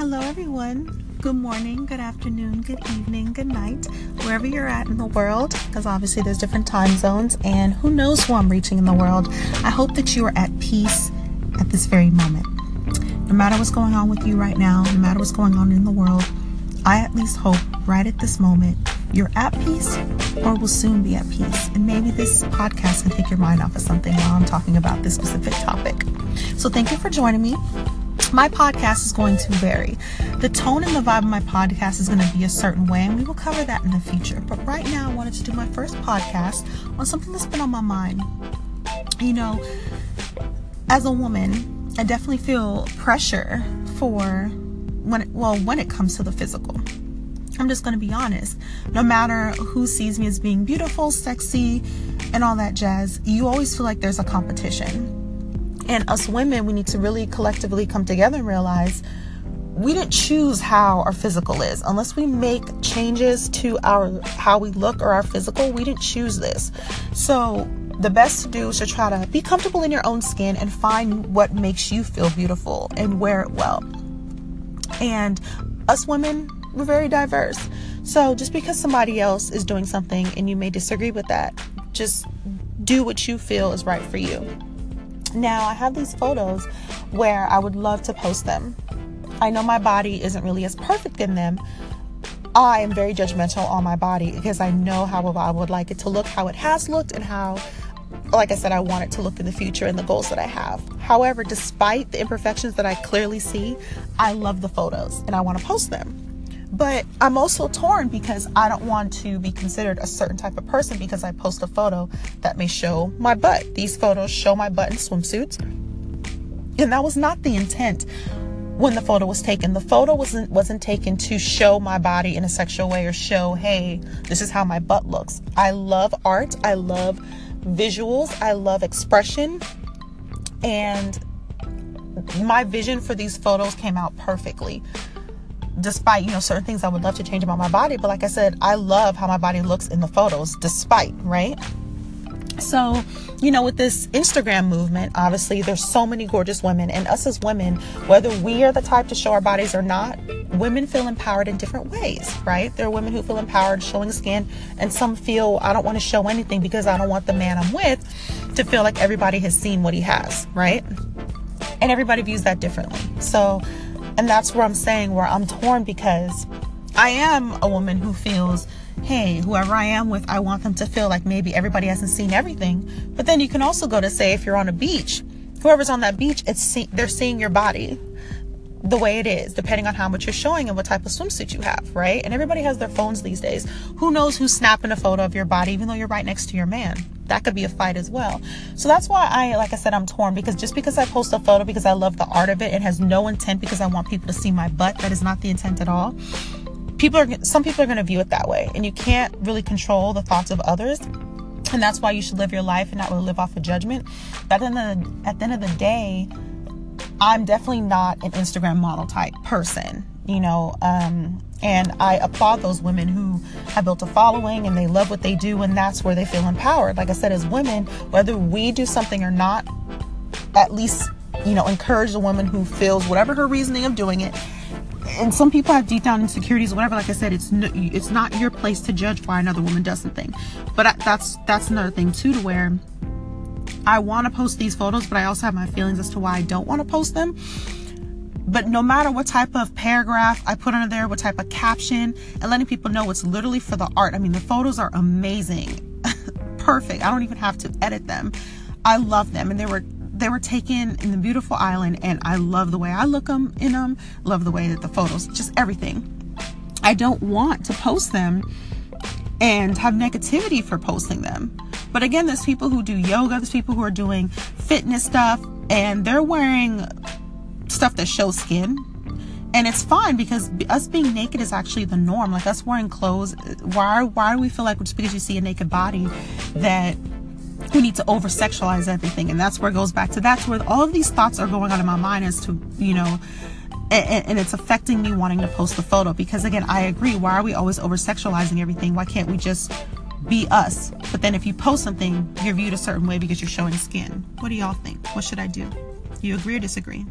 Hello, everyone. Good morning, good afternoon, good evening, good night, wherever you're at in the world, because obviously there's different time zones, and who knows who I'm reaching in the world. I hope that you are at peace at this very moment. No matter what's going on with you right now, no matter what's going on in the world, I at least hope right at this moment you're at peace or will soon be at peace. And maybe this podcast can take your mind off of something while I'm talking about this specific topic. So thank you for joining me my podcast is going to vary. The tone and the vibe of my podcast is going to be a certain way, and we will cover that in the future. But right now, I wanted to do my first podcast on something that's been on my mind. You know, as a woman, I definitely feel pressure for when, it, well, when it comes to the physical. I'm just going to be honest. No matter who sees me as being beautiful, sexy, and all that jazz, you always feel like there's a competition and us women, we need to really collectively come together and realize we didn't choose how our physical is. Unless we make changes to our how we look or our physical we didn't choose this. So the best to do is to try to be comfortable in your own skin and find what makes you feel beautiful and wear it well. And us women we're very diverse. So just because somebody else is doing something and you may disagree with that just do what you feel is right for you now, I have these photos where I would love to post them. I know my body isn't really as perfect in them. I am very judgmental on my body because I know how I would like it to look, how it has looked, and how, like I said, I want it to look in the future and the goals that I have. However, despite the imperfections that I clearly see, I love the photos and I want to post them. But I'm also torn because I don't want to be considered a certain type of person because I post a photo that may show my butt. These photos show my butt in swimsuits. And that was not the intent when the photo was taken. The photo wasn't wasn't taken to show my body in a sexual way or show, hey, this is how my butt looks. I love art. I love visuals. I love expression. And my vision for these photos came out perfectly despite you know certain things i would love to change about my body but like i said i love how my body looks in the photos despite right? So you know with this instagram movement obviously there's so many gorgeous women and us as women whether we are the type to show our bodies or not women feel empowered in different ways right? There are women who feel empowered showing skin and some feel i don't want to show anything because i don't want the man i'm with to feel like everybody has seen what he has right? And everybody views that differently. So and that's where I'm saying where I'm torn because I am a woman who feels, hey, whoever I am with, I want them to feel like maybe everybody hasn't seen everything. But then you can also go to say if you're on a beach, whoever's on that beach, it's see- they're seeing your body the way it is, depending on how much you're showing and what type of swimsuit you have, right? And everybody has their phones these days. Who knows who's snapping a photo of your body, even though you're right next to your man? That could be a fight as well. So that's why I, like I said, I'm torn because just because I post a photo because I love the art of it, it has no intent because I want people to see my butt. That is not the intent at all. People are, some people are going to view it that way, and you can't really control the thoughts of others and that's why you should live your life and not really live off of judgment. But at the, the end of the day, I'm definitely not an Instagram model type person, you know, um, and I applaud those women who have built a following and they love what they do, and that's where they feel empowered. Like I said, as women, whether we do something or not, at least, you know, encourage the woman who feels whatever her reasoning of doing it. And some people have deep down insecurities, or whatever. Like I said, it's no, it's not your place to judge why another woman does something. But that's that's another thing too, to where I want to post these photos, but I also have my feelings as to why I don't want to post them. But no matter what type of paragraph I put under there, what type of caption, and letting people know it's literally for the art. I mean, the photos are amazing. Perfect. I don't even have to edit them. I love them. And they were they were taken in the beautiful island and I love the way I look them in them. Love the way that the photos, just everything. I don't want to post them and have negativity for posting them. But again, there's people who do yoga, there's people who are doing fitness stuff, and they're wearing stuff that shows skin. And it's fine because us being naked is actually the norm. Like us wearing clothes, why why do we feel like just because you see a naked body that we need to over sexualize everything? And that's where it goes back to that's where all of these thoughts are going on in my mind as to, you know, and, it's affecting me wanting to post the photo because again i agree why are we always over sexualizing everything why can't we just be us. But then if you post something, you're viewed a certain way because you're showing skin. What do y'all think? What should I do? You agree or disagree?